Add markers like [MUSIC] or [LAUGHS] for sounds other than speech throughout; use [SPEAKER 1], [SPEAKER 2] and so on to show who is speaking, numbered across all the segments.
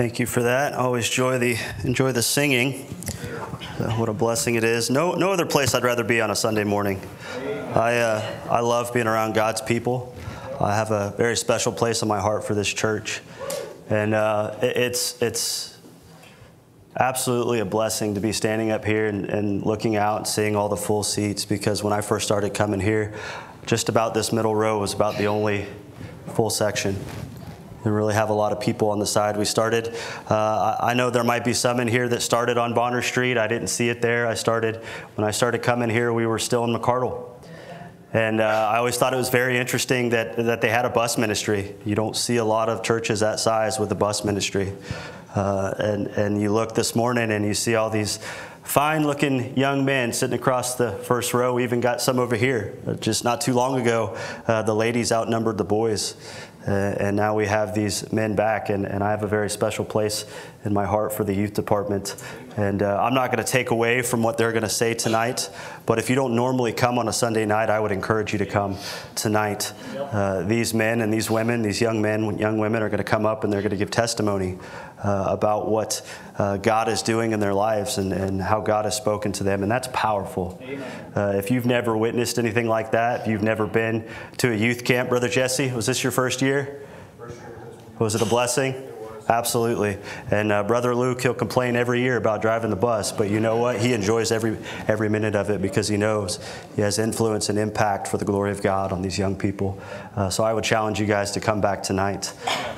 [SPEAKER 1] Thank you for that. Always enjoy the enjoy the singing. Uh, what a blessing it is. No, no other place I'd rather be on a Sunday morning. I, uh, I love being around God's people. I have a very special place in my heart for this church, and uh, it, it's it's absolutely a blessing to be standing up here and, and looking out and seeing all the full seats. Because when I first started coming here, just about this middle row was about the only full section and really have a lot of people on the side. We started, uh, I know there might be some in here that started on Bonner Street. I didn't see it there. I started, when I started coming here, we were still in McArdle. And uh, I always thought it was very interesting that, that they had a bus ministry. You don't see a lot of churches that size with a bus ministry. Uh, and, and you look this morning and you see all these fine looking young men sitting across the first row. We even got some over here. Just not too long ago, uh, the ladies outnumbered the boys. Uh, and now we have these men back, and, and I have a very special place in my heart for the youth department. And uh, I'm not going to take away from what they're going to say tonight, but if you don't normally come on a Sunday night, I would encourage you to come tonight. Uh, these men and these women, these young men, young women, are going to come up and they're going to give testimony uh, about what uh, God is doing in their lives and, and how God has spoken to them, and that's powerful. Uh, if you've never witnessed anything like that, if you've never been to a youth camp, Brother Jesse, was this your first year? Was it a blessing? Absolutely. And uh, Brother Luke, he'll complain every year about driving the bus, but you know what? He enjoys every, every minute of it because he knows he has influence and impact for the glory of God on these young people. Uh, so I would challenge you guys to come back tonight.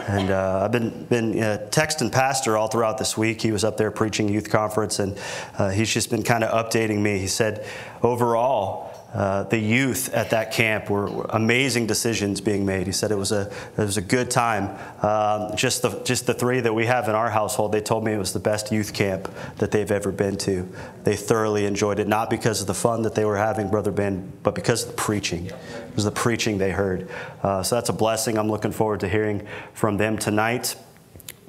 [SPEAKER 1] And uh, I've been, been uh, texting Pastor all throughout this week. He was up there preaching youth conference, and uh, he's just been kind of updating me. He said, overall, uh, the youth at that camp were, were, amazing decisions being made. He said it was a it was a good time. Um, just the just the three that we have in our household, they told me it was the best youth camp that they've ever been to. They thoroughly enjoyed it, not because of the fun that they were having, brother Ben, but because of the preaching. It was the preaching they heard. Uh, so that's a blessing. I'm looking forward to hearing from them tonight.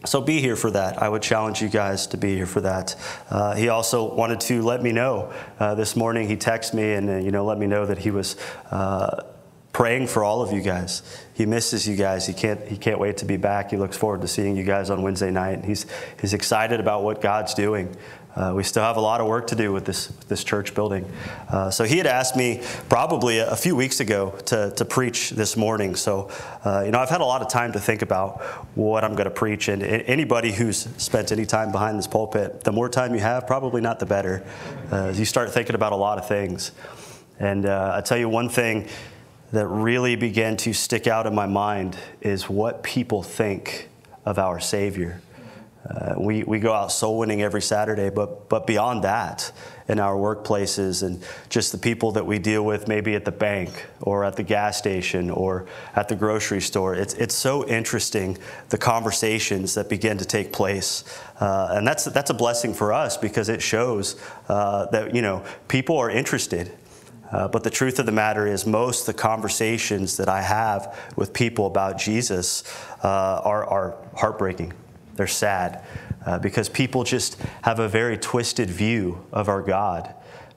[SPEAKER 1] So be here for that. I would challenge you guys to be here for that. Uh, he also wanted to let me know uh, this morning. He texted me and uh, you know let me know that he was uh, praying for all of you guys. He misses you guys. He can't he can't wait to be back. He looks forward to seeing you guys on Wednesday night. He's he's excited about what God's doing. Uh, we still have a lot of work to do with this, this church building. Uh, so he had asked me probably a, few weeks ago to, to preach this morning. So, uh, you know, I've had a lot of time to think about what I'm going to preach. And anybody who's spent any time behind this pulpit, the more time you have, probably not the better. Uh, you start thinking about a lot of things. And uh, I tell you one thing that really began to stick out in my mind is what people think of our Savior. Uh, we, we go out soul winning every Saturday, but, but beyond that, in our workplaces and just the people that we deal with, maybe at the bank or at the gas station or at the grocery store, it's, it's so interesting the conversations that begin to take place. Uh, and that's, that's a blessing for us because it shows uh, that, you know, people are interested. Uh, but the truth of the matter is, most the conversations that I have with people about Jesus uh, are, are heartbreaking they're sad uh, because people just have a very twisted view of our God.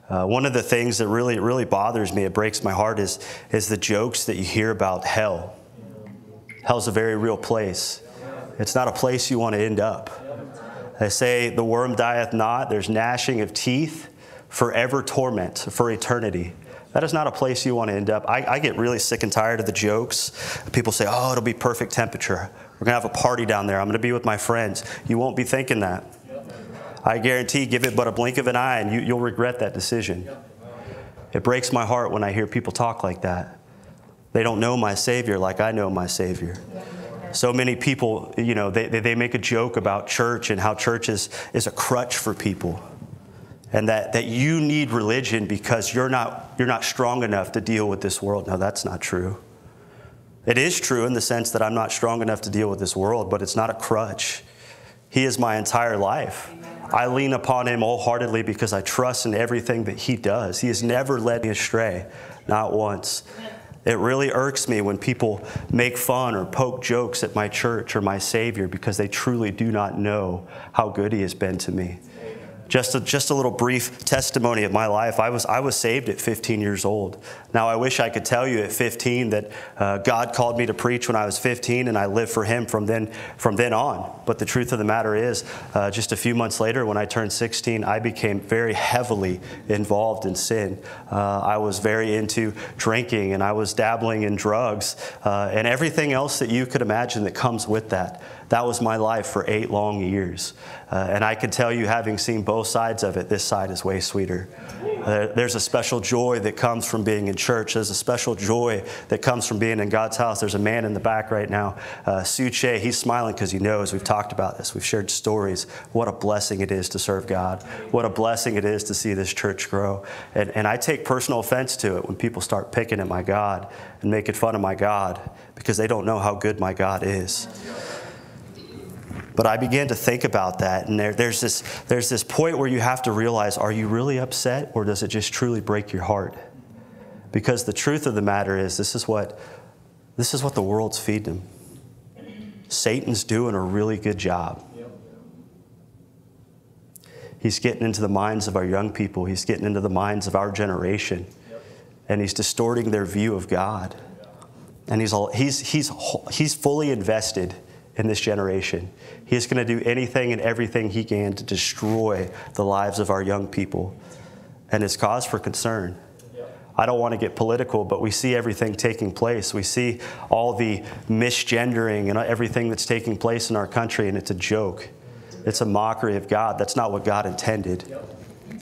[SPEAKER 1] Uh, one of the things that really, really bothers me, it breaks my heart, is, is the jokes that you hear about hell. Hell's a very real place. It's not a place you want to end up. They say the worm dieth not, there's gnashing of teeth, forever torment for eternity. That is not a place you want to end up. I, I, get really sick and tired of the jokes. People say, oh, it'll be perfect temperature. We're going to have a party down there. I'm going to be with my friends. You won't be thinking that. I guarantee, give it but a blink of an eye and you, you'll regret that decision. It breaks my heart when I hear people talk like that. They don't know my Savior like I know my Savior. So many people, you know, they, they make a joke about church and how church is, is a crutch for people. And that, that you need religion because you're not, you're not strong enough to deal with this world. No, that's not true. It is true in the sense that I'm not strong enough to deal with this world, but it's not a crutch. He is my entire life. I lean upon him wholeheartedly because I trust in everything that he does. He has never led me astray, not once. It really irks me when people make fun or poke jokes at my church or my Savior because they truly do not know how good He has been to me. Just a, just a little brief testimony of my life. I was, I was saved at 15 years old. Now, I wish I could tell you at 15 that uh, God called me to preach when I was 15 and I lived for Him from then, from then on. But the truth of the matter is, uh, just a few months later, when I turned 16, I became very heavily involved in sin. Uh, I was very into drinking and I was dabbling in drugs uh, and everything else that you could imagine that comes with that. That was my life for eight long years. Uh, and I can tell you, having seen both sides of it, this side is way sweeter. Uh, there's a special joy that comes from being in church. There's a special joy that comes from being in God's house. There's a man in the back right now, uh, Che. He's smiling because he knows we've talked about this. We've shared stories. What a blessing it is to serve God. What a blessing it is to see this church grow. And, and I take personal offense to it when people start picking at my God and making fun of my God because they don't know how good my God is. But I began to think about that, and there, there's, this, there's this point where you have to realize are you really upset, or does it just truly break your heart? Because the truth of the matter is, this is what, this is what the world's feeding them. Satan's doing a really good job. He's getting into the minds of our young people, he's getting into the minds of our generation, and he's distorting their view of God. And he's, all, he's, he's, he's fully invested in this generation. He is going to do anything and everything he can to destroy the lives of our young people. And it's cause for concern. I don't want to get political, but we see everything taking place. We see all the misgendering and everything that's taking place in our country, and it's a joke. It's a mockery of God. That's not what God intended.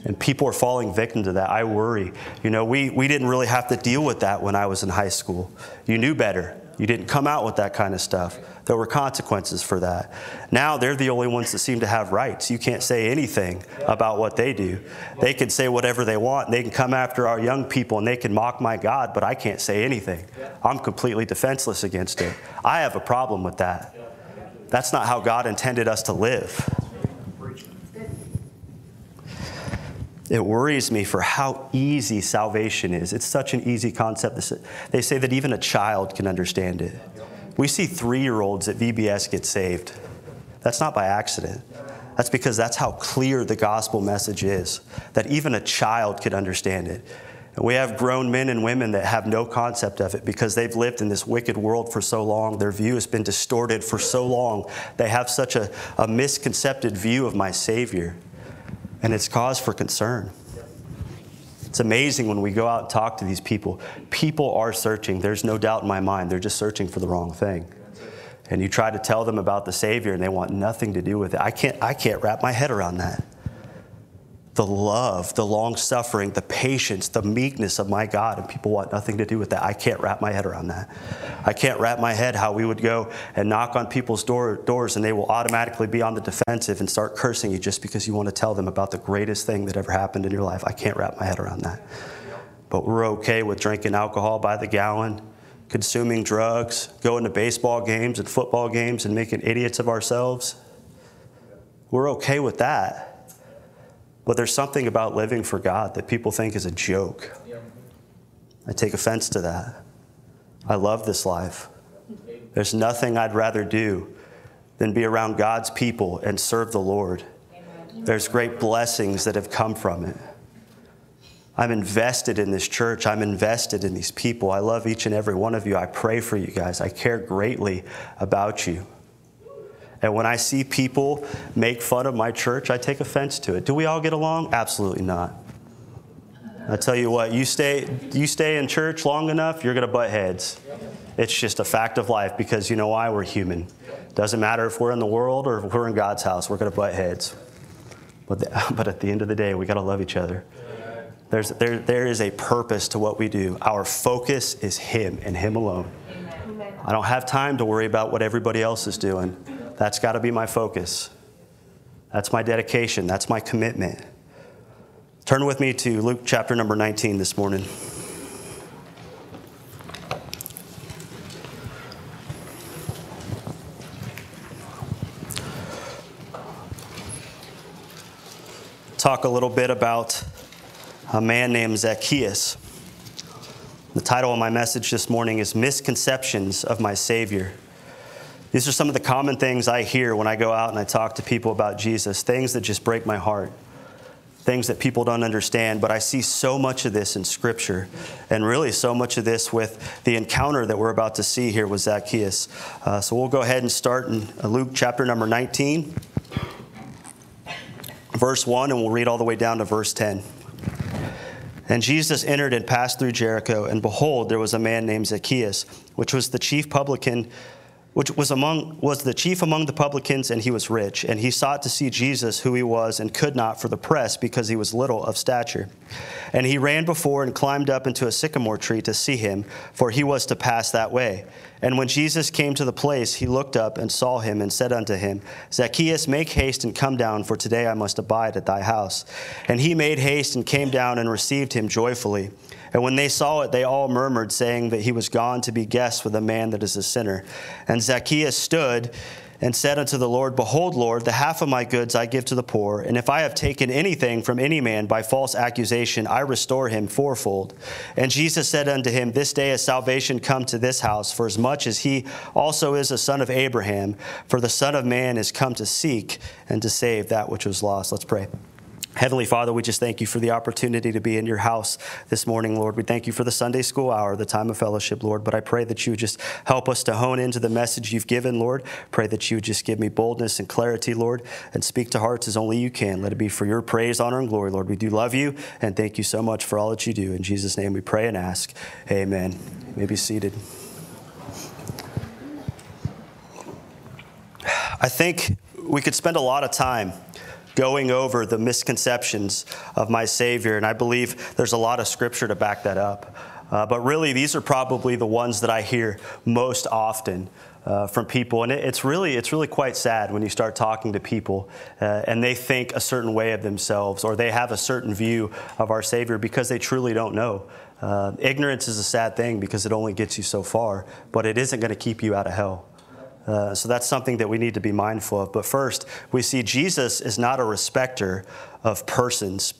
[SPEAKER 1] And people are falling victim to that. I worry. You know, we, we didn't really have to deal with that when I was in high school. You knew better. You didn't come out with that kind of stuff. There were consequences for that. Now they're the only ones that seem to have rights. You can't say anything about what they do. They can say whatever they want. They can come after our young people and they can mock my God, but I can't say anything. I'm completely defenseless against it. I have a problem with that. That's not how God intended us to live. It worries me for how easy salvation is. It's such an easy concept. They say that even a child can understand it. We see three year olds at VBS get saved. That's not by accident. That's because that's how clear the gospel message is, that even a child could understand it. And we have grown men and women that have no concept of it because they've lived in this wicked world for so long. Their view has been distorted for so long. They have such a, a misconcepted view of my Savior, and it's cause for concern. It's amazing when we go out and talk to these people. People are searching. There's no doubt in my mind. They're just searching for the wrong thing. And you try to tell them about the Savior and they want nothing to do with it. I can't, I can't wrap my head around that the love, the long suffering, the patience, the meekness of my God, and people want nothing to do with that. I can't wrap my head around that. I can't wrap my head how we would go and knock on people's door, doors and they will automatically be on the defensive and start cursing you just because you want to tell them about the greatest thing that ever happened in your life. I can't wrap my head around that. But we're okay with drinking alcohol by the gallon, consuming drugs, going to baseball games and football games and making idiots of ourselves. We're okay with that. But there's something about living for God that people think is a joke. I take offense to that. I love this life. There's nothing I'd rather do than be around God's people and serve the Lord. There's great blessings that have come from it. I'm invested in this church. I'm invested in these people. I love each and every one of you. I pray for you guys. I care greatly about you. And when I see people make fun of my church, I take offense to it. Do we all get along? Absolutely not. I tell you what, you stay, you stay in church long enough, you're going to butt heads. It's just a fact of life because you know why? We're human. Doesn't matter if we're in the world or if we're in God's house, we're going to butt heads. But, the, [LAUGHS] but at the end of the day, we got to love each other. There's, there, there is a purpose to what we do. Our focus is Him and Him alone. I don't have time to worry about what everybody else is doing. That's got to be my focus. That's my dedication. That's my commitment. Turn with me to Luke chapter number 19 this morning. talk a little bit about a man named Zacchaeus. The title of my message this morning is Misconceptions of My Savior. These are some of the common things I hear when I go out and I talk to people about Jesus, things that just break my heart, things that people don't understand. But I see so much of this in Scripture, and really so much of this with the encounter that we're about to see here with Zacchaeus. Uh, so we'll go ahead and start in uh, Luke chapter number 19, verse 1, and we'll read all the way down to verse 10. And Jesus entered and passed through Jericho, and behold, there was a man named Zacchaeus, which was the chief publican which was among was the chief among the publicans and he was rich. And he sought to see jesus who he was and could not for the press because he was little of stature. And he ran before and climbed up into a sycamore tree to see him for he was to pass that way. And when jesus came to the place he looked up and saw him and said unto him zacchaeus make haste and come down for today i must abide at thy house. And he made haste and came down and received him joyfully and when they saw it, they all murmured, saying that he was gone to be guest with a man that is a sinner. And Zacchaeus stood and said unto the Lord, Behold, Lord, the half of my goods I give to the poor, and if I have taken anything from any man by false accusation, I restore him fourfold. And Jesus said unto him, This day is salvation come to this house, for as much as he also is a son of Abraham, for the Son of Man is come to seek and to save that which was lost. Let's pray. Heavenly Father, we just thank you for the opportunity to be in your house this morning, Lord. We thank you for the Sunday school hour, the time of fellowship, Lord. But I pray that you just help us to hone into the message you've given, Lord. Pray that you would just give me boldness and clarity, Lord, and speak to hearts as only you can. Let it be for your praise, honor, and glory, Lord. We do love you, and thank you so much for all that you do. In Jesus' name we pray and ask. Amen. You may be seated. I think we could spend a lot of time going over the misconceptions of my Savior. And I believe there's a lot of scripture to back that up. Uh, but really, these are probably the ones that I hear most often. Uh, from people, and it, it's really it's really quite sad when you start talking to people uh, and they think a certain way of themselves or they have a certain view of our Savior because they truly don't know. Uh, ignorance is a sad thing because it only gets you so far, but it isn't going to keep you out of hell. Uh, so that's something that we need to be mindful of. But first, we see Jesus is not a respecter of persons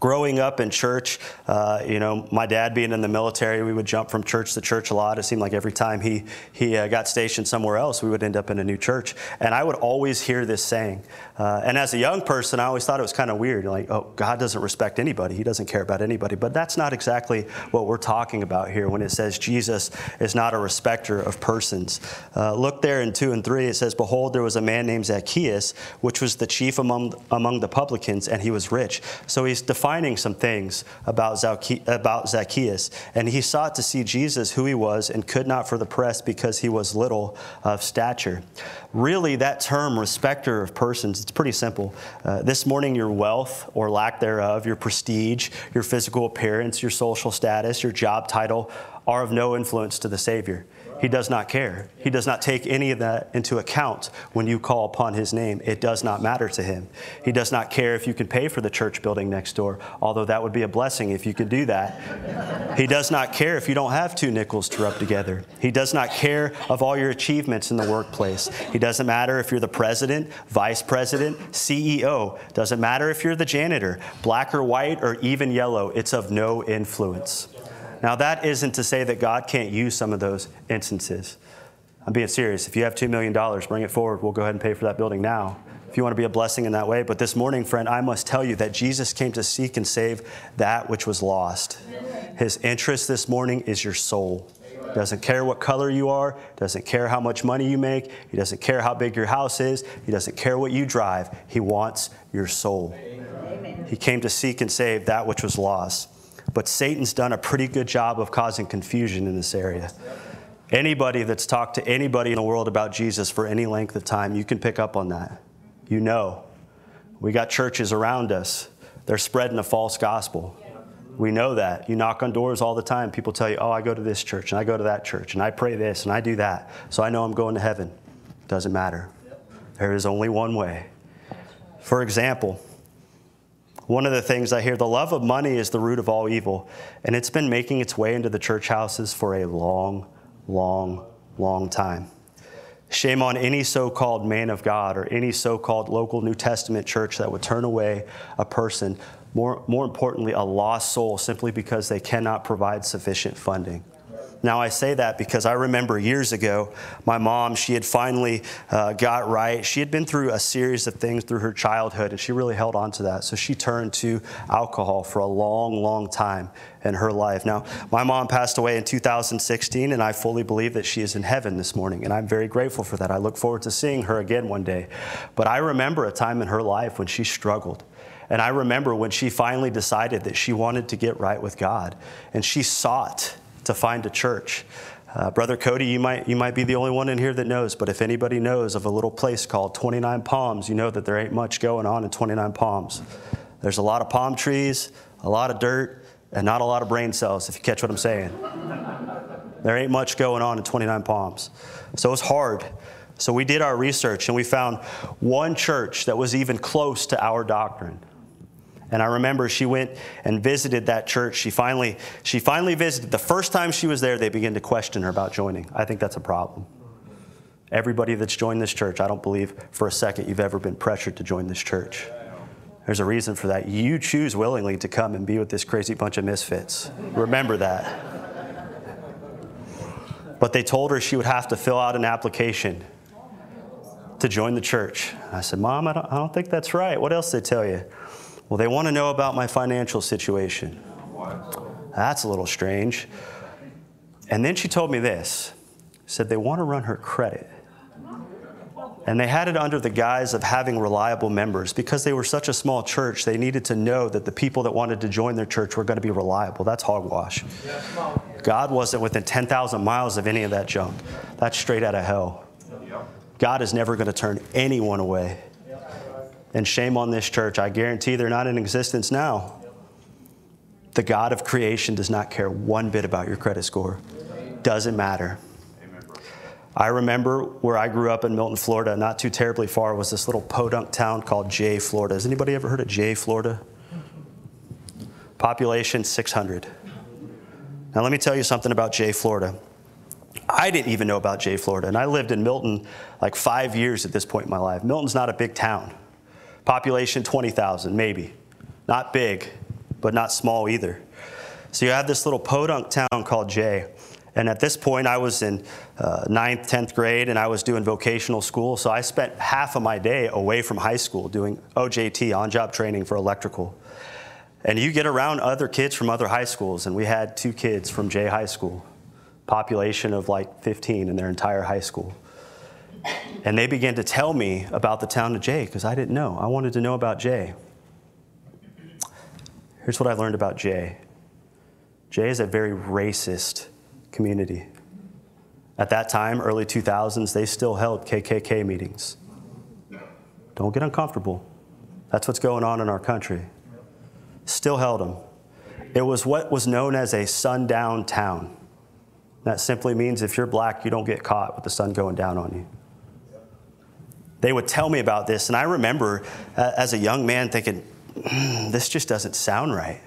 [SPEAKER 1] growing up in church, uh, you know, my dad being in the military, we would jump from church to church a lot. It seemed like every time he he uh, got stationed somewhere else, we would end up in a new church. And I would always hear this saying. Uh, and as a young person, I always thought it was kind of weird. Like, oh, God doesn't respect anybody. He doesn't care about anybody. But that's not exactly what we're talking about here when it says Jesus is not a respecter of persons. Uh, look there in two and three. It says, "Behold, there was a man named Zacchaeus, which was the chief among among the publicans, and he was rich." So he's defining some things about, Zacchaeus, and he sought to see Jesus, who he was, and could not for the press because he was little of stature. Really, that term, respecter of persons, it's pretty simple. Uh, this morning, your wealth or lack thereof, your prestige, your physical appearance, your social status, your job title are of no influence to the Savior. He does not care. He does not take any of that into account when you call upon His name. It does not matter to Him. He does not care if you can pay for the church building next door, although that would be a blessing if you could do that. He does not care if you don't have two nickels to rub together. He does not care of all your achievements in the workplace. He doesn't matter if you're the president, vice president, CEO. Doesn't matter if you're the janitor, black or white or even yellow. It's of no influence. Now, that isn't to say that God can't use some of those instances. I'm being serious. If you have $2 million, bring it forward. We'll go ahead and pay for that building now. If you want to be a blessing in that way. But this morning, friend, I must tell you that Jesus came to seek and save that which was lost. His interest this morning is your soul. He doesn't care what color you are, doesn't care how much money you make, he doesn't care how big your house is, he doesn't care what you drive. He wants your soul. Amen. He came to seek and save that which was lost but Satan's done a pretty good job of causing confusion in this area. Anybody that's talked to anybody in the world about Jesus for any length of time, you can pick up on that. You know. We got churches around us, they're spreading a false gospel. We know that. You knock on doors all the time. People tell you, oh, I go to this church and I go to that church and I pray this and I do that. So I know I'm going to heaven. Doesn't matter. There is only one way. For example, one of the things I hear the love of money is the root of all evil. And it's been making its way into the church houses for a long, long, long time. Shame on any so called man of God or any so called local New Testament church that would turn away a person, more, more importantly, a lost soul, simply because they cannot provide sufficient funding. Now, I say that because I remember years ago, my mom, she had finally uh, got right. She had been through a series of things through her childhood, and she really held on to that. So she turned to alcohol for a long, long time in her life. Now, my mom passed away in 2016, and I fully believe that she is in heaven this morning, and I'm very grateful for that. I look forward to seeing her again one day. But I remember a time in her life when she struggled. And I remember when she finally decided that she wanted to get right with God, and she sought to find a church. Uh, Brother Cody, you might, you might be the only one in here that knows, but if anybody knows of a little place called 29 Palms, you know that there ain't much going on in 29 Palms. There's a lot of palm trees, a lot of dirt, and not a lot of brain cells, if you catch what I'm saying. there ain't much going on in 29 Palms. So it's hard. So we did our research and we found one church that was even close to our doctrine. And I remember she went and visited that church. She finally, she finally visited. The first time she was there, they began to question her about joining. I think that's a problem. Everybody that's joined this church, I don't believe for a second you've ever been pressured to join this church. There's a reason for that. You choose willingly to come and be with this crazy bunch of misfits. Remember that. But they told her she would have to fill out an application to join the church. I said, Mom, I don't, I don't think that's right. What else did they tell you? Well, they want to know about my financial situation. That's a little strange. And then she told me this said they want to run her credit. And they had it under the guise of having reliable members. Because they were such a small church, they needed to know that the people that wanted to join their church were going to be reliable. That's hogwash. God wasn't within 10,000 miles of any of that junk. That's straight out of hell. God is never going to turn anyone away. And shame on this church. I guarantee they're not in existence now. The God of creation does not care one bit about your credit score. Doesn't matter. I remember where I grew up in Milton, Florida, not too terribly far, was this little podunk town called Jay, Florida. Has anybody ever heard of Jay, Florida? Population 600. Now, let me tell you something about Jay, Florida. I didn't even know about Jay, Florida, and I lived in Milton like five years at this point in my life. Milton's not a big town. Population 20,000, maybe. Not big, but not small either. So you have this little podunk town called Jay. And at this point, I was in uh, ninth, 10th grade, and I was doing vocational school. So I spent half of my day away from high school doing OJT, on job training for electrical. And you get around other kids from other high schools, and we had two kids from Jay High School, population of like 15 in their entire high school. And they began to tell me about the town of Jay because I didn't know. I wanted to know about Jay. Here's what I learned about Jay Jay is a very racist community. At that time, early 2000s, they still held KKK meetings. Don't get uncomfortable. That's what's going on in our country. Still held them. It was what was known as a sundown town. That simply means if you're black, you don't get caught with the sun going down on you. They would tell me about this, and I remember uh, as a young man thinking, mm, this just doesn't sound right.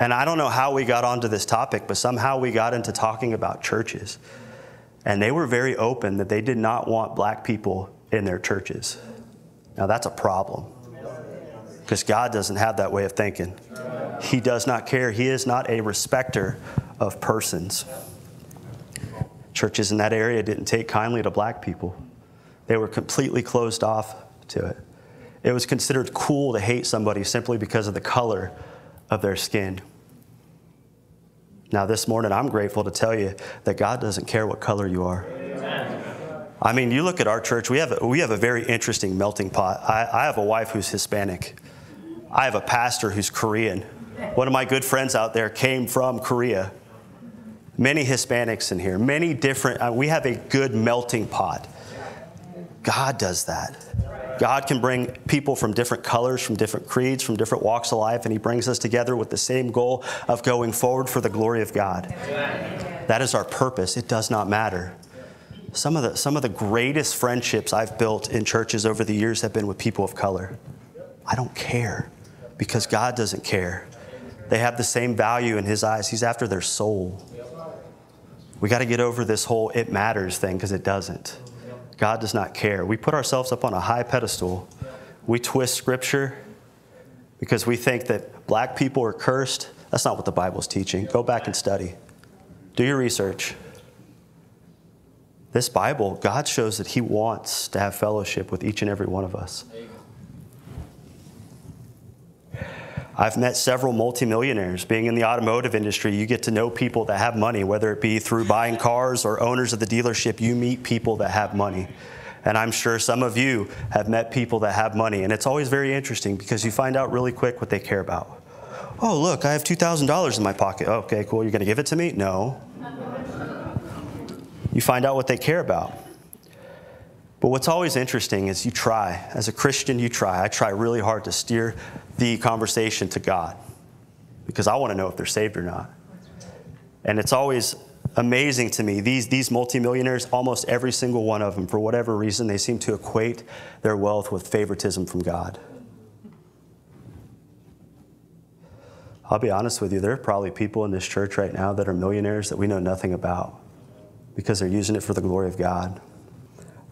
[SPEAKER 1] And I don't know how we got onto this topic, but somehow we got into talking about churches. And they were very open that they did not want black people in their churches. Now, that's a problem because God doesn't have that way of thinking. He does not care. He is not a respecter of persons. Churches in that area didn't take kindly to black people, they were completely closed off to it. It was considered cool to hate somebody simply because of the color of their skin. Now, this morning, I'm grateful to tell you that God doesn't care what color you are. I mean, you look at our church, we have a, we have a very interesting melting pot. I, I have a wife who's Hispanic, I have a pastor who's Korean. One of my good friends out there came from Korea. Many Hispanics in here, many different, uh, we have a good melting pot. God does that. God can bring people from different colors, from different creeds, from different walks of life, and He brings us together with the same goal of going forward for the glory of God. That is our purpose. It does not matter. Some of, the, some of the greatest friendships I've built in churches over the years have been with people of color. I don't care because God doesn't care. They have the same value in His eyes. He's after their soul. We got to get over this whole it matters thing because it doesn't. God does not care. We put ourselves up on a high pedestal. We twist scripture because we think that black people are cursed. That's not what the Bible's teaching. Go back and study. Do your research. This Bible, God shows that He wants to have fellowship with each and every one of us. I've met several multimillionaires. Being in the automotive industry, you get to know people that have money, whether it be through buying cars or owners of the dealership, you meet people that have money. And I'm sure some of you have met people that have money. And it's always very interesting because you find out really quick what they care about. Oh, look, I have $2,000 in my pocket. Okay, cool. You're going to give it to me? No. You find out what they care about. But what's always interesting is you try. As a Christian, you try. I try really hard to steer the conversation to God because I want to know if they're saved or not. And it's always amazing to me. These, these multimillionaires, almost every single one of them, for whatever reason, they seem to equate their wealth with favoritism from God. I'll be honest with you, there are probably people in this church right now that are millionaires that we know nothing about because they're using it for the glory of God.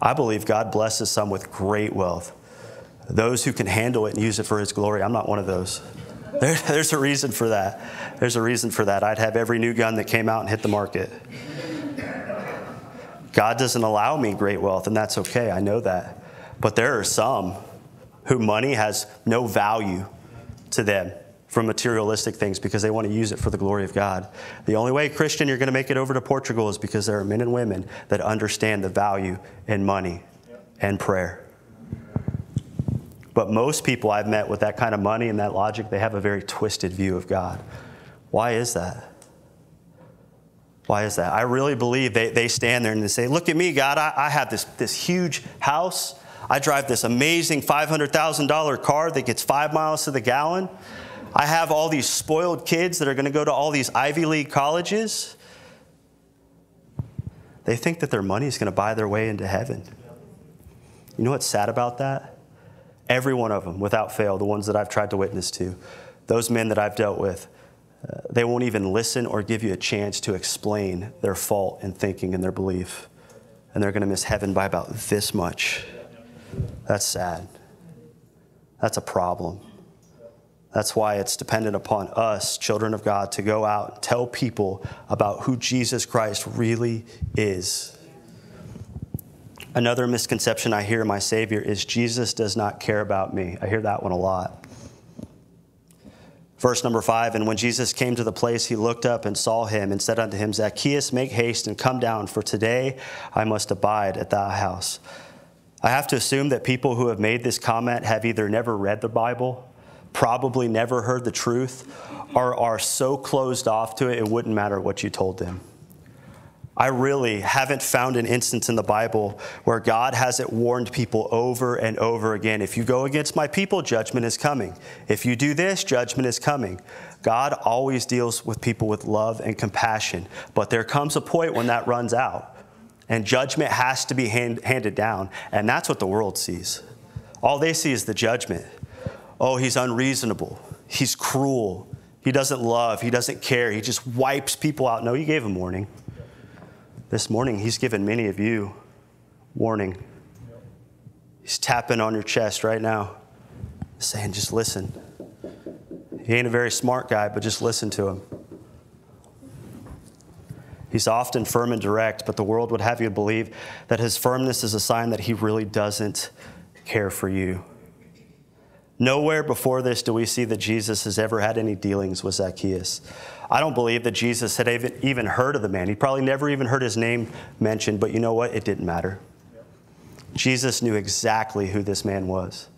[SPEAKER 1] I believe God blesses some with great wealth. Those who can handle it and use it for His glory, I'm not one of those. [LAUGHS] There, there's a reason for that. There's a reason for that. I'd have every new gun that came out and hit the market. God doesn't allow me great wealth, and that's okay. I know that. But there are some who money has no value to them from materialistic things because they want to use it for the glory of God. The only way, Christian, you're going to make it over to Portugal is because there are men and women that understand the value in money and prayer. But most people I've met with that kind of money and that logic, they have a very twisted view of God. Why is that? Why is that? I really believe they, they stand there and they say, Look at me, God, I, I have this, this huge house. I drive this amazing $500,000 car that gets five miles to the gallon. I have all these spoiled kids that are going to go to all these Ivy League colleges. They think that their money is going to buy their way into heaven. You know what's sad about that? Every one of them, without fail, the ones that I've tried to witness to, those men that I've dealt with, uh, they won't even listen or give you a chance to explain their fault in thinking and their belief. And they're going to miss heaven by about this much. That's sad. That's a problem. That's why it's dependent upon us, children of God, to go out and tell people about who Jesus Christ really is. Another misconception I hear my Savior is Jesus does not care about me. I hear that one a lot. Verse number five, and when Jesus came to the place, he looked up and saw him and said unto him, Zacchaeus, make haste and come down, for today I must abide at thy house. I have to assume that people who have made this comment have either never read the Bible probably never heard the truth or are so closed off to it, it wouldn't matter what you told them. I really haven't found an instance in the Bible where God hasn't warned people over and over again. If you go against my people, judgment is coming. If you do this, judgment is coming. God always deals with people with love and compassion, but there comes a point when that runs out, and judgment has to be hand, handed down, and that's what the world sees. All they see is the judgment oh, he's unreasonable, he's cruel, he doesn't love, he doesn't care, he just wipes people out. No, he gave him warning. This morning, he's given many of you warning. He's tapping on your chest right now, saying, just listen. He ain't a very smart guy, but just listen to him. He's often firm and direct, but the world would have you believe that his firmness is a sign that he really doesn't care for you. Nowhere before this do we see that Jesus has ever had any dealings with Zacchaeus. I don't believe that Jesus had even heard of the man. He probably never even heard his name mentioned, but you know what? It didn't matter. Jesus knew exactly who this man was,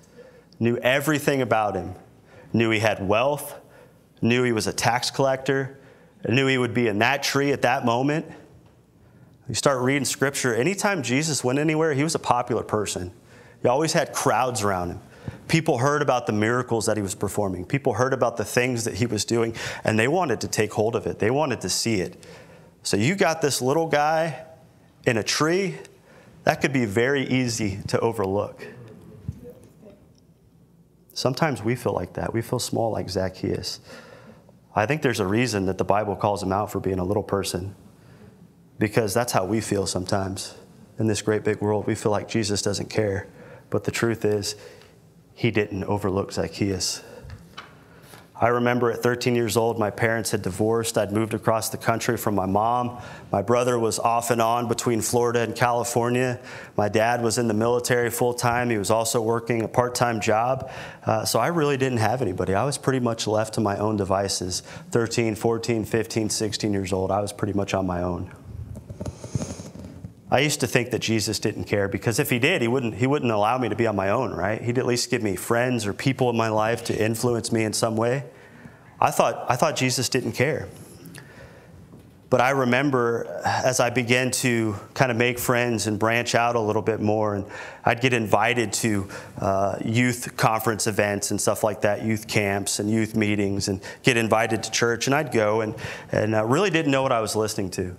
[SPEAKER 1] knew everything about him, knew he had wealth, knew he was a tax collector, knew he would be in that tree at that moment. You start reading scripture, anytime Jesus went anywhere, he was a popular person. He always had crowds around him. People heard about the miracles that he was performing. People heard about the things that he was doing, and they wanted to take hold of it. They wanted to see it. So you got this little guy in a tree, that could be very easy to overlook. Sometimes we feel like that. We feel small like Zacchaeus. I think there's a reason that the Bible calls him out for being a little person. because that's how we feel sometimes in this great big world. We feel like Jesus doesn't care. But the truth is, he didn't overlook Zacchaeus. I remember at 13 years old, my parents had divorced. I'd moved across the country from my mom. My brother was off and on between Florida and California. My dad was in the military full time. He was also working a part time job. Uh, so I really didn't have anybody. I was pretty much left to my own devices. 13, 14, 15, 16 years old, I was pretty much on my own. I used to think that Jesus didn't care because if he did, he wouldn't, he wouldn't allow me to be on my own, right? He'd at least give me friends or people in my life to influence me in some way. I thought, I thought Jesus didn't care. But I remember as I began to kind of make friends and branch out a little bit more, and I'd get invited to uh, youth conference events and stuff like that, youth camps and youth meetings, and get invited to church, and I'd go and, and uh, really didn't know what I was listening to.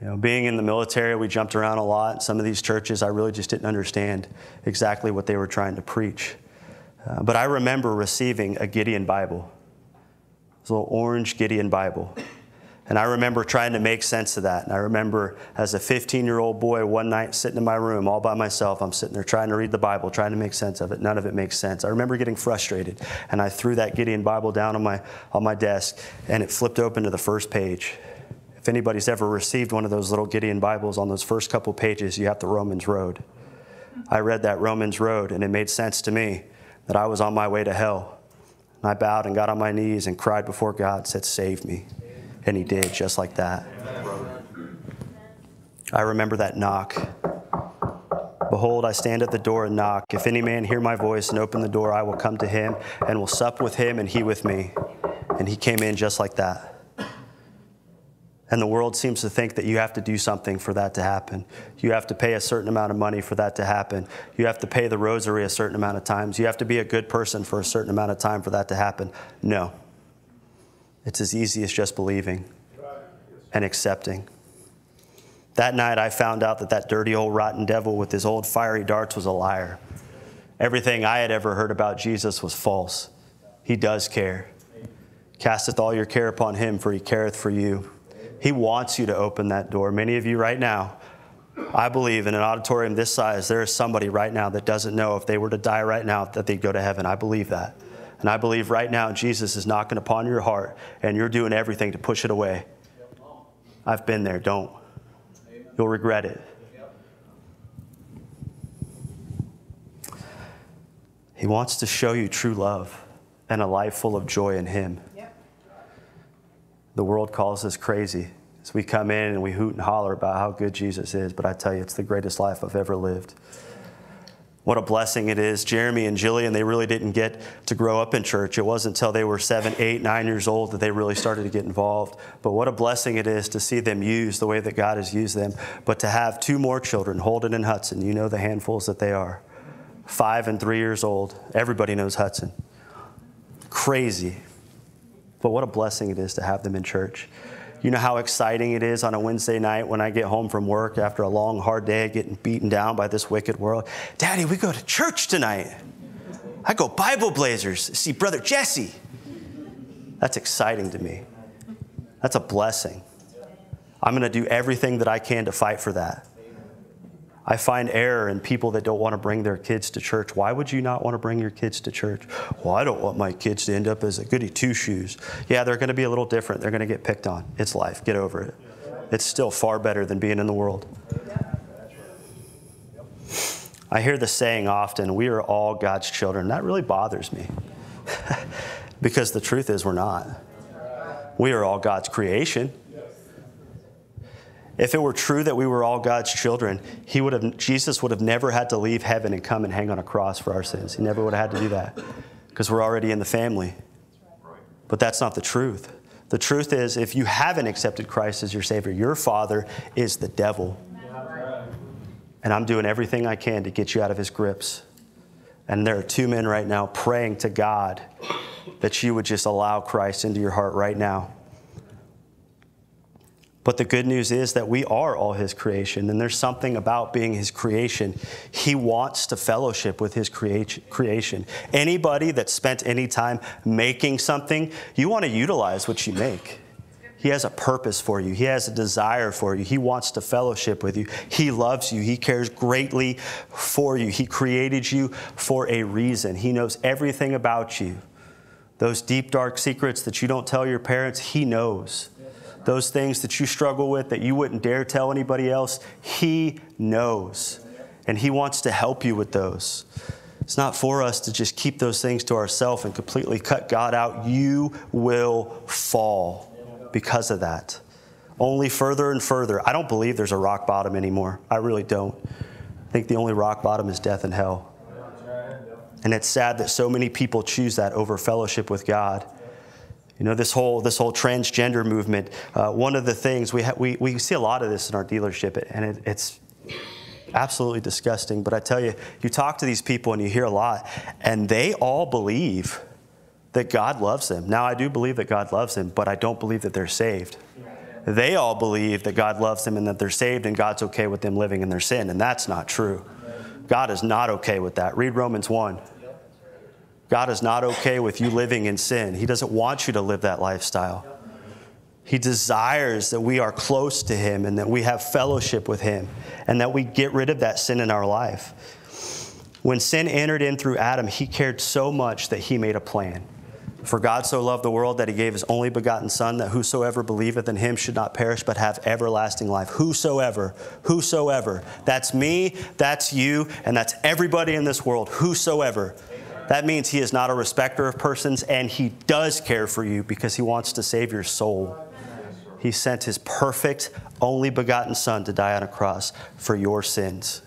[SPEAKER 1] You know, being in the military, we jumped around a lot. Some of these churches, I really just didn't understand exactly what they were trying to preach. Uh, but I remember receiving a Gideon Bible, this little orange Gideon Bible. And I remember trying to make sense of that. And I remember as a 15 year old boy one night sitting in my room all by myself, I'm sitting there trying to read the Bible, trying to make sense of it. None of it makes sense. I remember getting frustrated. And I threw that Gideon Bible down on my, on my desk, and it flipped open to the first page. If anybody's ever received one of those little Gideon Bibles, on those first couple pages, you have the Romans Road. I read that Romans Road, and it made sense to me that I was on my way to hell. And I bowed and got on my knees and cried before God, said, Save me. And He did, just like that. I remember that knock. Behold, I stand at the door and knock. If any man hear my voice and open the door, I will come to him and will sup with him and he with me. And he came in just like that. And the world seems to think that you have to do something for that to happen. You have to pay a certain amount of money for that to happen. You have to pay the rosary a certain amount of times. You have to be a good person for a certain amount of time for that to happen. No. It's as easy as just believing and accepting. That night, I found out that that dirty old rotten devil with his old fiery darts was a liar. Everything I had ever heard about Jesus was false. He does care. Casteth all your care upon him, for he careth for you. He wants you to open that door. Many of you right now, I believe in an auditorium this size, there is somebody right now that doesn't know if they were to die right now that they'd go to heaven. I believe that. And I believe right now Jesus is knocking upon your heart and you're doing everything to push it away. I've been there. Don't. You'll regret it. He wants to show you true love and a life full of joy in Him. The world calls us crazy as we come in and we hoot and holler about how good Jesus is, but I tell you, it's the greatest life I've ever lived. What a blessing it is. Jeremy and Jillian, they really didn't get to grow up in church. It wasn't until they were seven, eight, nine years old that they really started to get involved. But what a blessing it is to see them used the way that God has used them. But to have two more children, Holden and Hudson, you know the handfuls that they are. Five and three years old. Everybody knows Hudson. Crazy. But what a blessing it is to have them in church. You know how exciting it is on a Wednesday night when I get home from work after a long, hard day getting beaten down by this wicked world. Daddy, we go to church tonight. I go Bible Blazers, see Brother Jesse. That's exciting to me. That's a blessing. I'm going to do everything that I can to fight for that. I find error in people that don't want to bring their kids to church. Why would you not want to bring your kids to church? Well, I don't want my kids to end up as a goody two shoes. Yeah, they're going to be a little different. They're going to get picked on. It's life. Get over it. It's still far better than being in the world. I hear the saying often, we are all God's children. That really bothers me [LAUGHS] because the truth is, we're not. We are all God's creation. If it were true that we were all God's children, he would have, Jesus would have never had to leave heaven and come and hang on a cross for our sins. He never would have had to do that because we're already in the family. But that's not the truth. The truth is, if you haven't accepted Christ as your Savior, your father is the devil. And I'm doing everything I can to get you out of his grips. And there are two men right now praying to God that you would just allow Christ into your heart right now. But the good news is that we are all His creation, and there's something about being His creation. He wants to fellowship with His creation. Anybody that spent any time making something, you want to utilize what you make. He has a purpose for you. He has a desire for you. He wants to fellowship with you. He loves you. He cares greatly for you. He created you for a reason. He knows everything about you. Those deep, dark secrets that you don't tell your parents, He knows. Those things that you struggle with that you wouldn't dare tell anybody else, He knows. And He wants to help you with those. It's not for us to just keep those things to ourselves and completely cut God out. You will fall because of that. Only further and further. I don't believe there's a rock bottom anymore. I really don't. I think the only rock bottom is death and hell. And it's sad that so many people choose that over fellowship with God. You know, this whole, this whole transgender movement, uh, one of the things, we, ha- we, we see a lot of this in our dealership, and it, it's absolutely disgusting. But I tell you, you talk to these people and you hear a lot, and they all believe that God loves them. Now, I do believe that God loves them, but I don't believe that they're saved. They all believe that God loves them and that they're saved and God's okay with them living in their sin, and that's not true. God is not okay with that. Read Romans 1. God is not okay with you living in sin. He doesn't want you to live that lifestyle. He desires that we are close to Him and that we have fellowship with Him and that we get rid of that sin in our life. When sin entered in through Adam, He cared so much that He made a plan. For God so loved the world that he gave his only begotten Son, that whosoever believeth in him should not perish, but have everlasting life. Whosoever, whosoever. That's me, that's you, and that's everybody in this world. Whosoever. That means he is not a respecter of persons, and he does care for you because he wants to save your soul. He sent his perfect, only begotten Son to die on a cross for your sins.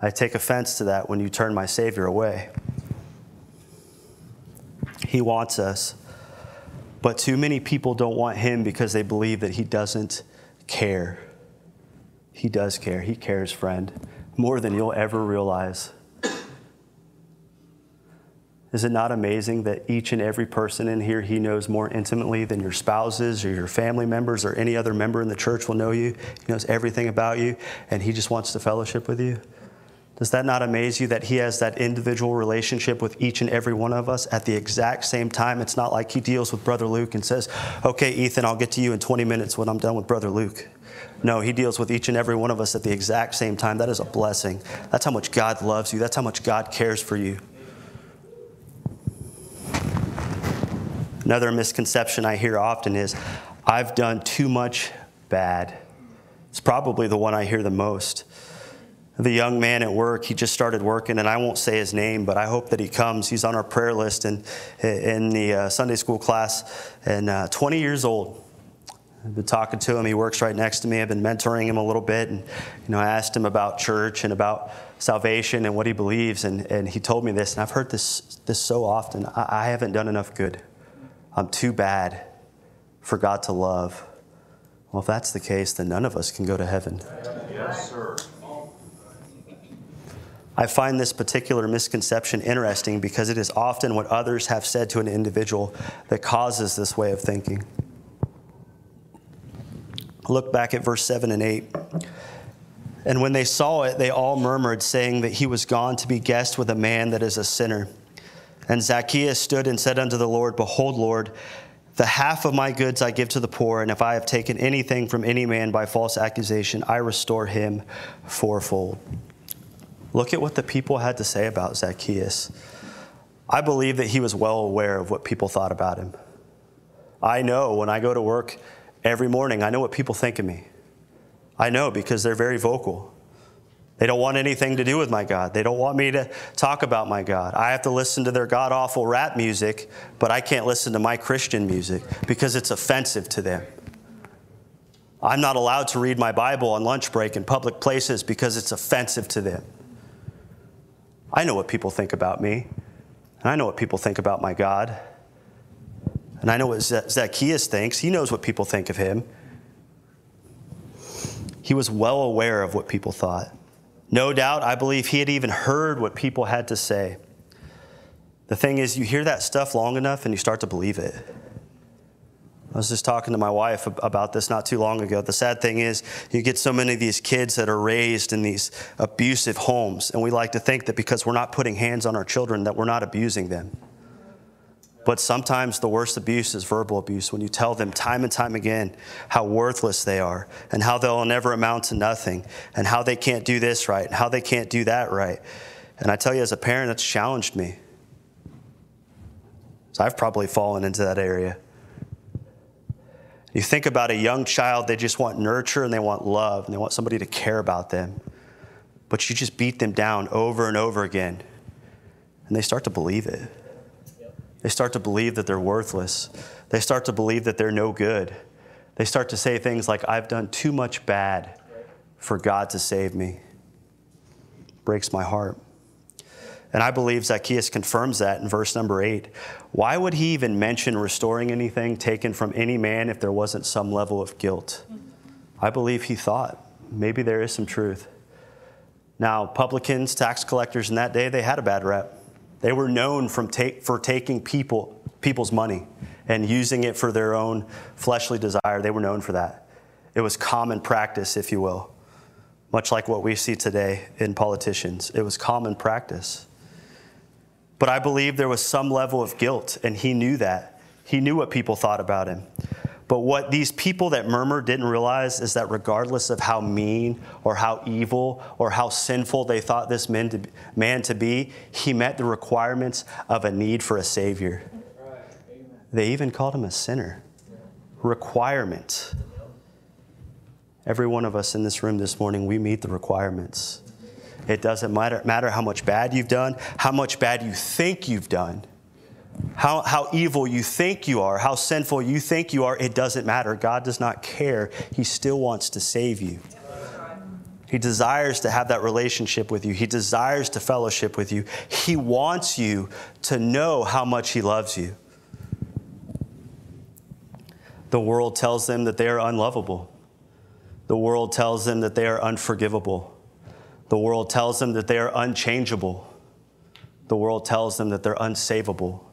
[SPEAKER 1] I take offense to that when you turn my Savior away. He wants us. But too many people don't want Him because they believe that He doesn't care. He does care. He cares, friend, more than you'll ever realize. Is it not amazing that each and every person in here he knows more intimately than your spouses or your family members or any other member in the church will know you? He knows everything about you and he just wants to fellowship with you? Does that not amaze you that he has that individual relationship with each and every one of us at the exact same time? It's not like he deals with Brother Luke and says, Okay, Ethan, I'll get to you in 20 minutes when I'm done with Brother Luke. No, he deals with each and every one of us at the exact same time. That is a blessing. That's how much God loves you, that's how much God cares for you. Another misconception I hear often is, I've done too much bad. It's probably the one I hear the most the young man at work. He just started working, and I won't say his name, but I hope that he comes. He's on our prayer list and in the uh, Sunday school class, and uh, 20 years old. I've been talking to him. He works right next to me. I've been mentoring him a little bit, and you know, I asked him about church and about salvation and what he believes, and, and he told me this, and I've heard this this so often. I, I haven't done enough good. I'm too bad for God to love. Well, if that's the case, then none of us can go to heaven. Yes, sir. I find this particular misconception interesting because it is often what others have said to an individual that causes this way of thinking. Look back at verse 7 and 8. And when they saw it, they all murmured, saying that he was gone to be guest with a man that is a sinner. And Zacchaeus stood and said unto the Lord, Behold, Lord, the half of my goods I give to the poor, and if I have taken anything from any man by false accusation, I restore him fourfold. Look at what the people had to say about Zacchaeus. I believe that he was well aware of what people thought about him. I know when I go to work every morning, I know what people think of me. I know because they're very vocal. They don't want anything to do with my God. They don't want me to talk about my God. I have to listen to their god awful rap music, but I can't listen to my Christian music because it's offensive to them. I'm not allowed to read my Bible on lunch break in public places because it's offensive to them. I know what people think about me, and I know what people think about my God. And I know what Zacchaeus thinks. He knows what people think of him. He was well aware of what people thought. No doubt, I believe he had even heard what people had to say. The thing is, you hear that stuff long enough and you start to believe it. I was just talking to my wife about this not too long ago. The sad thing is, you get so many of these kids that are raised in these abusive homes, and we like to think that because we're not putting hands on our children, that we're not abusing them. But sometimes the worst abuse is verbal abuse when you tell them time and time again how worthless they are and how they'll never amount to nothing and how they can't do this right and how they can't do that right. And I tell you, as a parent, that's challenged me. So I've probably fallen into that area. You think about a young child, they just want nurture and they want love and they want somebody to care about them. But you just beat them down over and over again. And they start to believe it. They start to believe that they're worthless. They start to believe that they're no good. They start to say things like, I've done too much bad for God to save me. Breaks my heart. And I believe Zacchaeus confirms that in verse number eight. Why would he even mention restoring anything taken from any man if there wasn't some level of guilt? I believe he thought maybe there is some truth. Now, publicans, tax collectors in that day, they had a bad rep. They were known from take, for taking people, people's money and using it for their own fleshly desire. They were known for that. It was common practice, if you will, much like what we see today in politicians. It was common practice. But I believe there was some level of guilt, and he knew that. He knew what people thought about him. But what these people that murmur didn't realize is that regardless of how mean or how evil or how sinful they thought this man to, man to be, he met the requirements of a need for a Savior. They even called him a sinner. Requirement. Every one of us in this room this morning, we meet the requirements. It doesn't matter, matter how much bad you've done, how much bad you think you've done, how, how evil you think you are, how sinful you think you are. It doesn't matter. God does not care. He still wants to save you. He desires to have that relationship with you. He desires to fellowship with you. He wants you to know how much He loves you. The world tells them that they are unlovable. The world tells them that they are unforgivable. The world tells them that they are unchangeable. The world tells them that they're unsavable.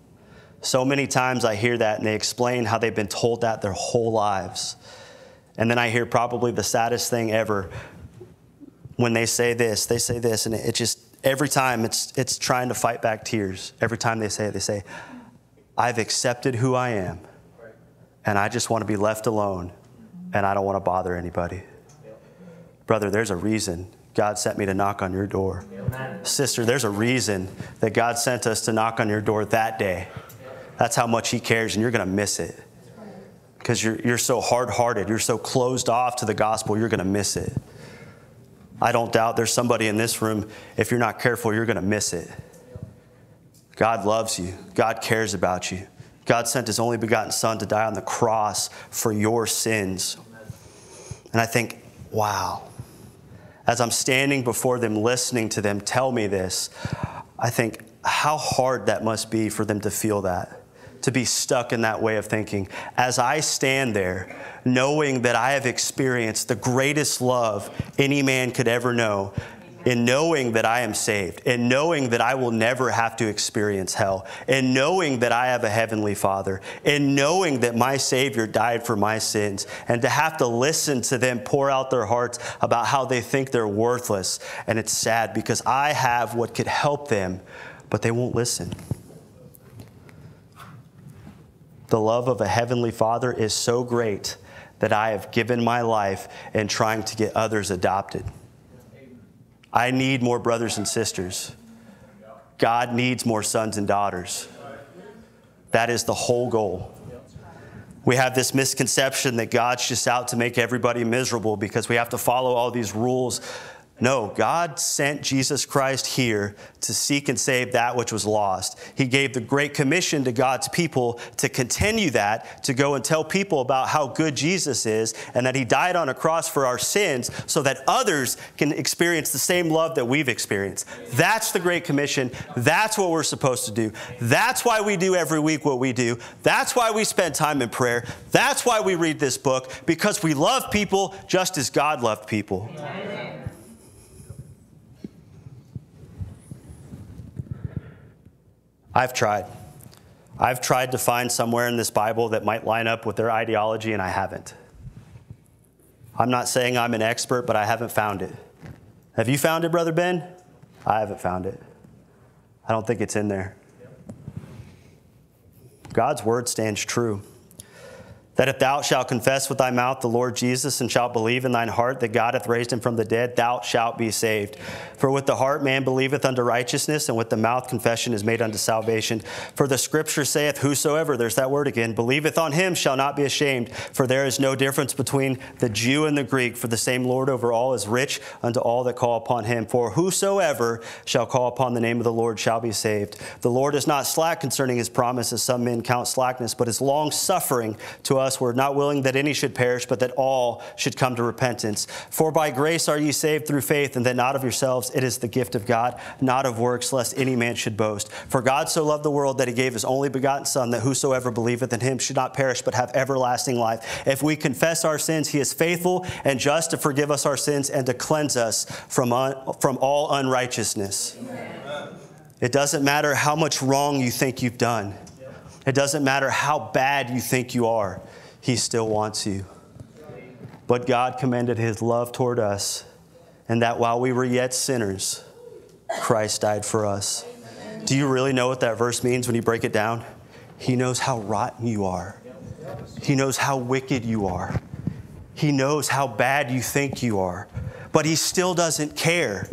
[SPEAKER 1] So many times I hear that and they explain how they've been told that their whole lives. And then I hear probably the saddest thing ever when they say this. They say this, and it just, every time it's, it's trying to fight back tears. Every time they say it, they say, I've accepted who I am, and I just want to be left alone, and I don't want to bother anybody. Brother, there's a reason God sent me to knock on your door. Amen. Sister, there's a reason that God sent us to knock on your door that day. That's how much He cares, and you're going to miss it. Because you're, you're so hard hearted, you're so closed off to the gospel, you're going to miss it. I don't doubt there's somebody in this room, if you're not careful, you're going to miss it. God loves you, God cares about you. God sent His only begotten Son to die on the cross for your sins. And I think, wow as I'm standing before them, listening to them tell me this, I think how hard that must be for them to feel that, to be stuck in that way of thinking. As I stand there, knowing that I have experienced the greatest love any man could ever know, in knowing that I am saved, in knowing that I will never have to experience hell, in knowing that I have a heavenly Father, in knowing that my Savior died for my sins, and to have to listen to them pour out their hearts about how they think they're worthless. And it's sad because I have what could help them, but they won't listen. The love of a heavenly Father is so great that I have given my life in trying to get others adopted. I need more brothers and sisters. God needs more sons and daughters. That is the whole goal. We have this misconception that God's just out to make everybody miserable because we have to follow all these rules no, God sent Jesus Christ here to seek and save that which was lost. He gave the Great Commission to God's people to continue that, to go and tell people about how good Jesus is and that He died on a cross for our sins so that others can experience the same love that we've experienced. That's the Great Commission. That's what we're supposed to do. That's why we do every week what we do. That's why we spend time in prayer. That's why we read this book, because we love people just as God loved people. Amen. I've tried. I've tried to find somewhere in this Bible that might line up with their ideology, and I haven't. I'm not saying I'm an expert, but I haven't found it. Have you found it, Brother Ben? I haven't found it. I don't think it's in there. God's word stands true that if thou shalt confess with thy mouth the Lord Jesus and shalt believe in thine heart that God hath raised him from the dead, thou shalt be saved. For with the heart man believeth unto righteousness, and with the mouth confession is made unto salvation. For the scripture saith, Whosoever, there's that word again, believeth on him shall not be ashamed. For there is no difference between the Jew and the Greek, for the same Lord over all is rich unto all that call upon him. For whosoever shall call upon the name of the Lord shall be saved. The Lord is not slack concerning his promise, as some men count slackness, but is long suffering to us us, we're not willing that any should perish, but that all should come to repentance. For by grace are ye saved through faith, and that not of yourselves, it is the gift of God, not of works, lest any man should boast. For God so loved the world that he gave his only begotten Son, that whosoever believeth in him should not perish, but have everlasting life. If we confess our sins, he is faithful and just to forgive us our sins and to cleanse us from, un, from all unrighteousness. Amen. It doesn't matter how much wrong you think you've done. It doesn't matter how bad you think you are. He still wants you. But God commended his love toward us, and that while we were yet sinners, Christ died for us. Do you really know what that verse means when you break it down? He knows how rotten you are, He knows how wicked you are, He knows how bad you think you are, but He still doesn't care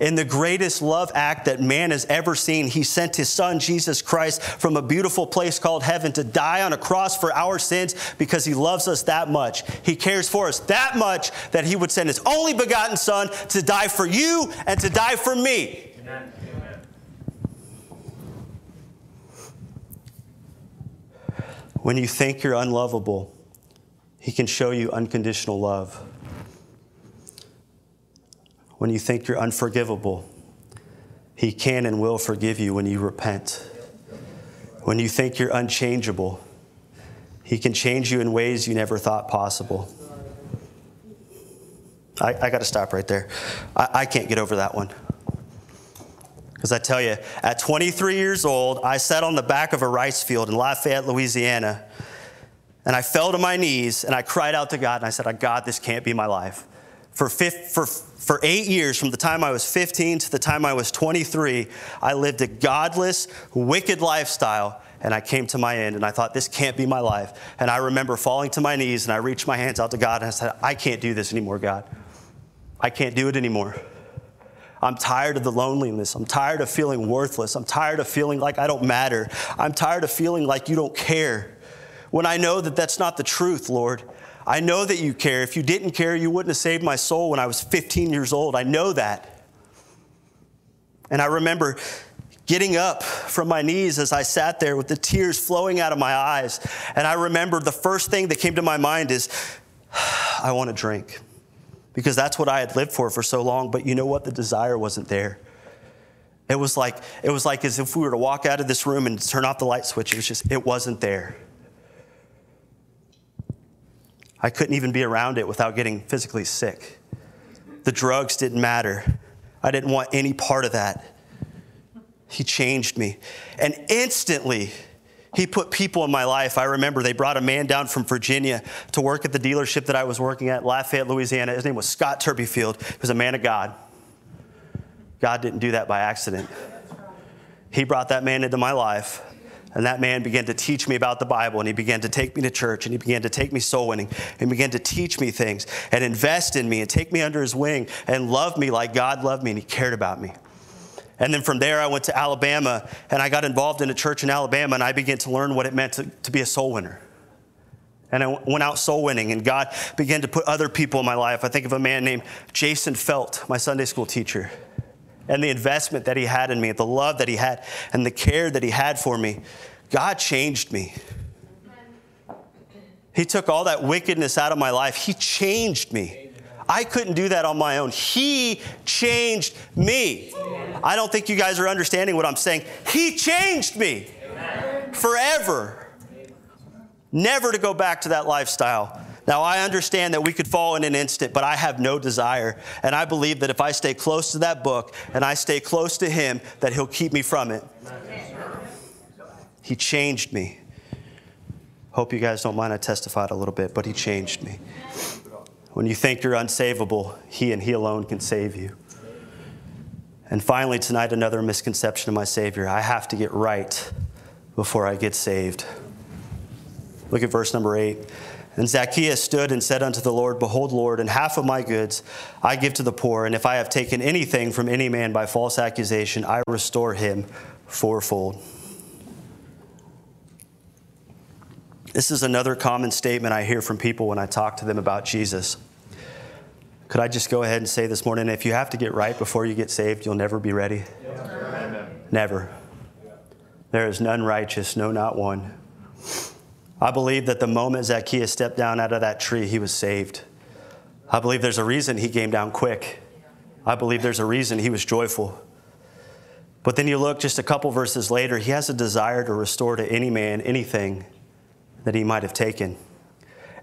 [SPEAKER 1] in the greatest love act that man has ever seen, he sent his son, Jesus Christ, from a beautiful place called heaven to die on a cross for our sins because he loves us that much. He cares for us that much that he would send his only begotten son to die for you and to die for me. Amen. When you think you're unlovable, he can show you unconditional love when you think you're unforgivable. He can and will forgive you when you repent. When you think you're unchangeable, He can change you in ways you never thought possible. I, I got to stop right there. I, I can't get over that one. Because I tell you, at 23 years old, I sat on the back of a rice field in Lafayette, Louisiana, and I fell to my knees and I cried out to God and I said, God, this can't be my life. For, for, for eight years, from the time I was 15 to the time I was 23, I lived a godless, wicked lifestyle, and I came to my end, and I thought, this can't be my life. And I remember falling to my knees, and I reached my hands out to God, and I said, I can't do this anymore, God. I can't do it anymore. I'm tired of the loneliness. I'm tired of feeling worthless. I'm tired of feeling like I don't matter. I'm tired of feeling like you don't care. When I know that that's not the truth, Lord. I know that you care. If you didn't care, you wouldn't have saved my soul when I was 15 years old. I know that. And I remember getting up from my knees as I sat there with the tears flowing out of my eyes. And I remember the first thing that came to my mind is, [SIGHS] I want to drink. Because that's what I had lived for for so long. But you know what? The desire wasn't there. It was like, it was like as if we were to walk out of this room and turn off the light switch. It was just, it wasn't there. I couldn't even be around it without getting physically sick. The drugs didn't matter. I didn't want any part of that. He changed me. And instantly, he put people in my life. I remember they brought a man down from Virginia to work at the dealership that I was working at, Lafayette, Louisiana. His name was Scott Turbyfield. He was a man of God. God didn't do that by accident. He brought that man into my life. And that man began to teach me about the Bible, and he began to take me to church, and he began to take me soul winning, and began to teach me things, and invest in me, and take me under his wing, and love me like God loved me, and he cared about me. And then from there, I went to Alabama, and I got involved in a church in Alabama, and I began to learn what it meant to, to be a soul winner. And I went out soul winning, and God began to put other people in my life. I think of a man named Jason Felt, my Sunday school teacher and the investment that he had in me, the love that he had, and the care that he had for me, God changed me. He took all that wickedness out of my life. He changed me. I couldn't do that on my own. He changed me. I don't think you guys are understanding what I'm saying. He changed me forever. Never to go back to that lifestyle. Now, I understand that we could fall in an instant, but I have no desire. And I believe that if I stay close to that book and I stay close to Him, that He'll keep me from it. He changed me. Hope you guys don't mind I testified a little bit, but He changed me. When you think you're unsavable, He and He alone can save you. And finally, tonight, another misconception of my Savior. I have to get right before I get saved. Look at verse number eight. And Zacchaeus stood and said unto the Lord, Behold, Lord, and half of my goods I give to the poor, and if I have taken anything from any man by false accusation, I restore him fourfold. This is another common statement I hear from people when I talk to them about Jesus. Could I just go ahead and say this morning if you have to get right before you get saved, you'll never be ready? Yeah. Never. There is none righteous, no, not one. I believe that the moment Zacchaeus stepped down out of that tree, he was saved. I believe there's a reason he came down quick. I believe there's a reason he was joyful. But then you look just a couple verses later, he has a desire to restore to any man anything that he might have taken.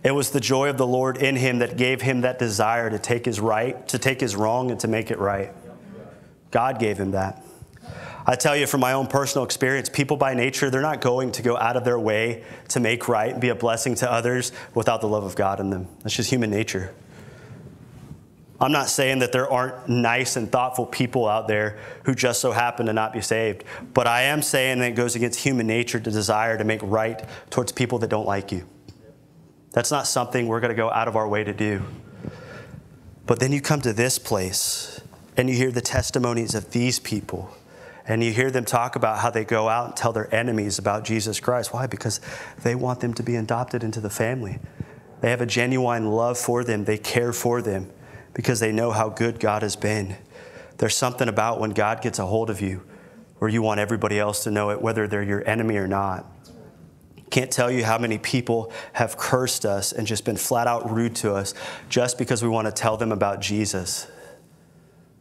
[SPEAKER 1] It was the joy of the Lord in him that gave him that desire to take his right, to take his wrong, and to make it right. God gave him that. I tell you from my own personal experience, people by nature, they're not going to go out of their way to make right and be a blessing to others without the love of God in them. That's just human nature. I'm not saying that there aren't nice and thoughtful people out there who just so happen to not be saved, but I am saying that it goes against human nature to desire to make right towards people that don't like you. That's not something we're going to go out of our way to do. But then you come to this place and you hear the testimonies of these people. And you hear them talk about how they go out and tell their enemies about Jesus Christ. Why? Because they want them to be adopted into the family. They have a genuine love for them, they care for them because they know how good God has been. There's something about when God gets a hold of you where you want everybody else to know it, whether they're your enemy or not. Can't tell you how many people have cursed us and just been flat out rude to us just because we want to tell them about Jesus.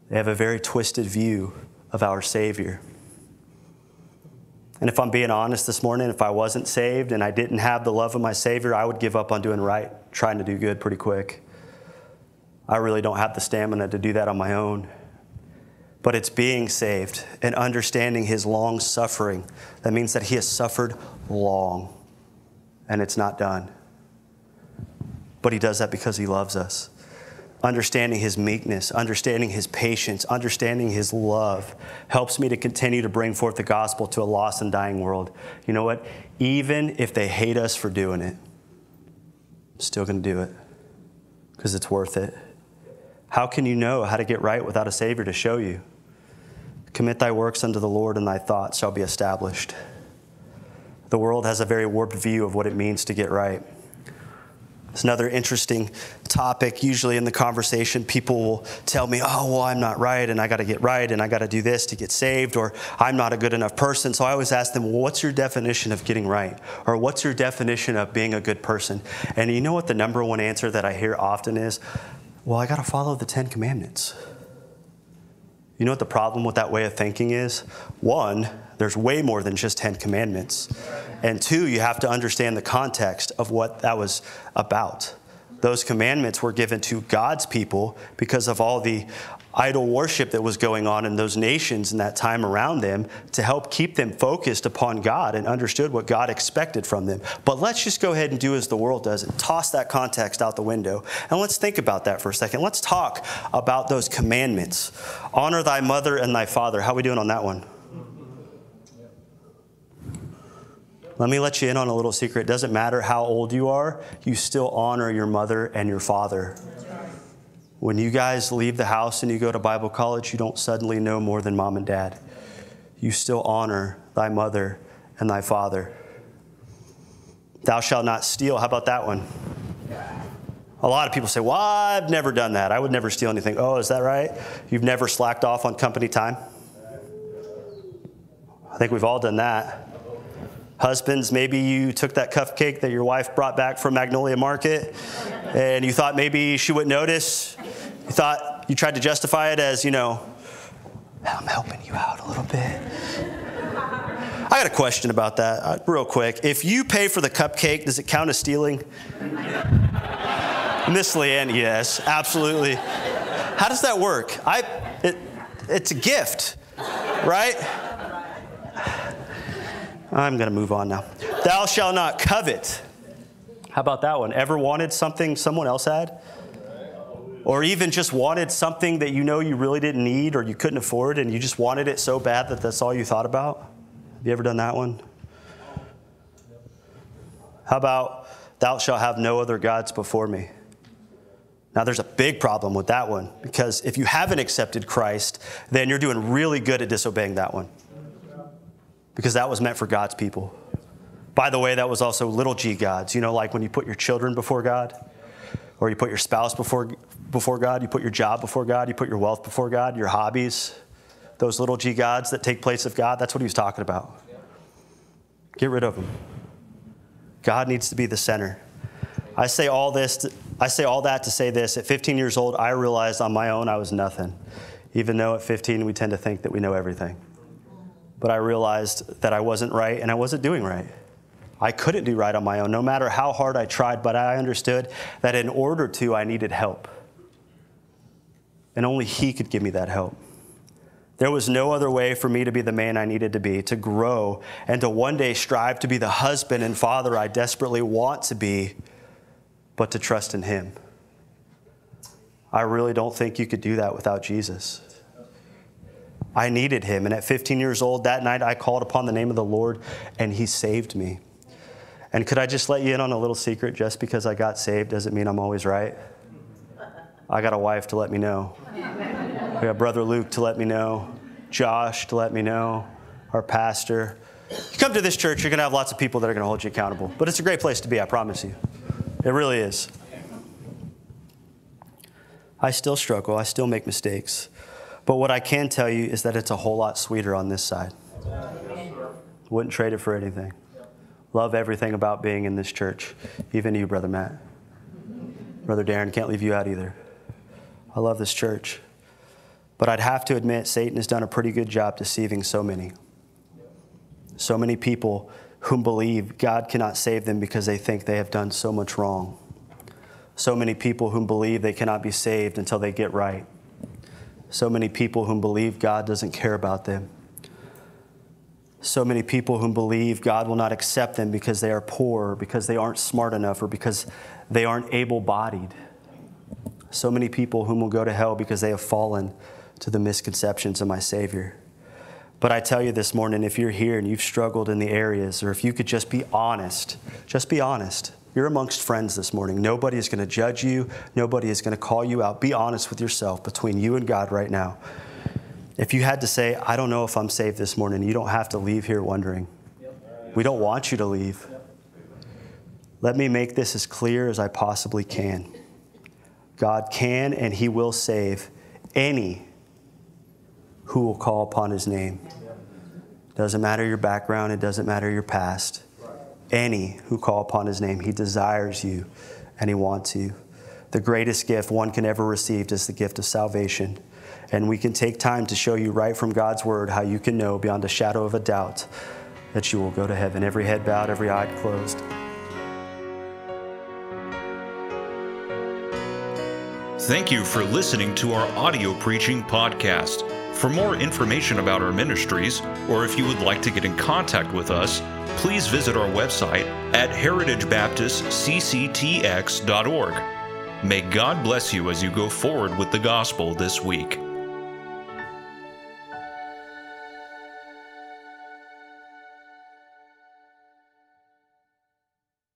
[SPEAKER 1] They have a very twisted view of our Savior. And if I'm being honest this morning, if I wasn't saved and I didn't have the love of my Savior, I would give up on doing right, trying to do good pretty quick. I really don't have the stamina to do that on my own. But it's being saved and understanding His long suffering. That means that He has suffered long and it's not done. But he does that because he loves us. Understanding his meekness, understanding his patience, understanding his love helps me to continue to bring forth the gospel to a lost and dying world. You know what? Even if they hate us for doing it, I'm still going to do it because it's worth it. How can you know how to get right without a Savior to show you? Commit thy works unto the Lord, and thy thoughts shall be established. The world has a very warped view of what it means to get right. It's another interesting topic. Usually in the conversation, people will tell me, oh, well, I'm not right, and I got to get right, and I got to do this to get saved, or I'm not a good enough person. So I always ask them, well, what's your definition of getting right? Or what's your definition of being a good person? And you know what the number one answer that I hear often is? Well, I got to follow the Ten Commandments. You know what the problem with that way of thinking is? One, there's way more than just 10 commandments. And two, you have to understand the context of what that was about. Those commandments were given to God's people because of all the idol worship that was going on in those nations in that time around them to help keep them focused upon God and understood what God expected from them. But let's just go ahead and do as the world does and toss that context out the window. And let's think about that for a second. Let's talk about those commandments. Honor thy mother and thy father. How are we doing on that one? Let me let you in on a little secret. It doesn't matter how old you are, you still honor your mother and your father. When you guys leave the house and you go to Bible college, you don't suddenly know more than mom and dad. You still honor thy mother and thy father. Thou shalt not steal. How about that one? A lot of people say, Well, I've never done that. I would never steal anything. Oh, is that right? You've never slacked off on company time? I think we've all done that. Husbands, maybe you took that cupcake that your wife brought back from Magnolia Market and you thought maybe she wouldn't notice. You thought you tried to justify it as, you know, I'm helping you out a little bit. I got a question about that, uh, real quick. If you pay for the cupcake, does it count as stealing? [LAUGHS] Miss Leanne, yes, absolutely. How does that work? I, it, it's a gift, right? I'm going to move on now. Thou shalt not covet. How about that one? Ever wanted something someone else had? Or even just wanted something that you know you really didn't need or you couldn't afford and you just wanted it so bad that that's all you thought about? Have you ever done that one? How about, thou shalt have no other gods before me? Now, there's a big problem with that one because if you haven't accepted Christ, then you're doing really good at disobeying that one because that was meant for God's people. By the way, that was also little g gods. You know, like when you put your children before God, or you put your spouse before, before God, you put your job before God, you put your wealth before God, your hobbies, those little g gods that take place of God. That's what he was talking about. Get rid of them. God needs to be the center. I say all this. To, I say all that to say this. At 15 years old, I realized on my own I was nothing. Even though at 15 we tend to think that we know everything. But I realized that I wasn't right and I wasn't doing right. I couldn't do right on my own, no matter how hard I tried, but I understood that in order to, I needed help. And only He could give me that help. There was no other way for me to be the man I needed to be, to grow, and to one day strive to be the husband and father I desperately want to be, but to trust in Him. I really don't think you could do that without Jesus. I needed Him, and at 15 years old that night, I called upon the name of the Lord, and He saved me. And could I just let you in on a little secret? Just because I got saved doesn't mean I'm always right. I got a wife to let me know. We got Brother Luke to let me know, Josh to let me know, our pastor. You come to this church, you're going to have lots of people that are going to hold you accountable. But it's a great place to be, I promise you. It really is. I still struggle, I still make mistakes. But what I can tell you is that it's a whole lot sweeter on this side. Wouldn't trade it for anything. Love everything about being in this church, even you, Brother Matt. Brother Darren, can't leave you out either. I love this church. But I'd have to admit, Satan has done a pretty good job deceiving so many. So many people whom believe God cannot save them because they think they have done so much wrong. So many people whom believe they cannot be saved until they get right. So many people who believe God doesn't care about them so many people who believe God will not accept them because they are poor, or because they aren't smart enough, or because they aren't able bodied. So many people whom will go to hell because they have fallen to the misconceptions of my Savior. But I tell you this morning, if you're here and you've struggled in the areas, or if you could just be honest, just be honest. You're amongst friends this morning. Nobody is going to judge you. Nobody is going to call you out. Be honest with yourself between you and God right now. If you had to say, I don't know if I'm saved this morning, you don't have to leave here wondering. We don't want you to leave. Let me make this as clear as I possibly can. God can and He will save any who will call upon His name. Doesn't matter your background, it doesn't matter your past. Any who call upon His name, He desires you and He wants you. The greatest gift one can ever receive is the gift of salvation. And we can take time to show you right from God's word how you can know beyond a shadow of a doubt that you will go to heaven. Every head bowed, every eye closed.
[SPEAKER 2] Thank you for listening to our audio preaching podcast. For more information about our ministries, or if you would like to get in contact with us, please visit our website at heritagebaptistcctx.org. May God bless you as you go forward with the gospel this week.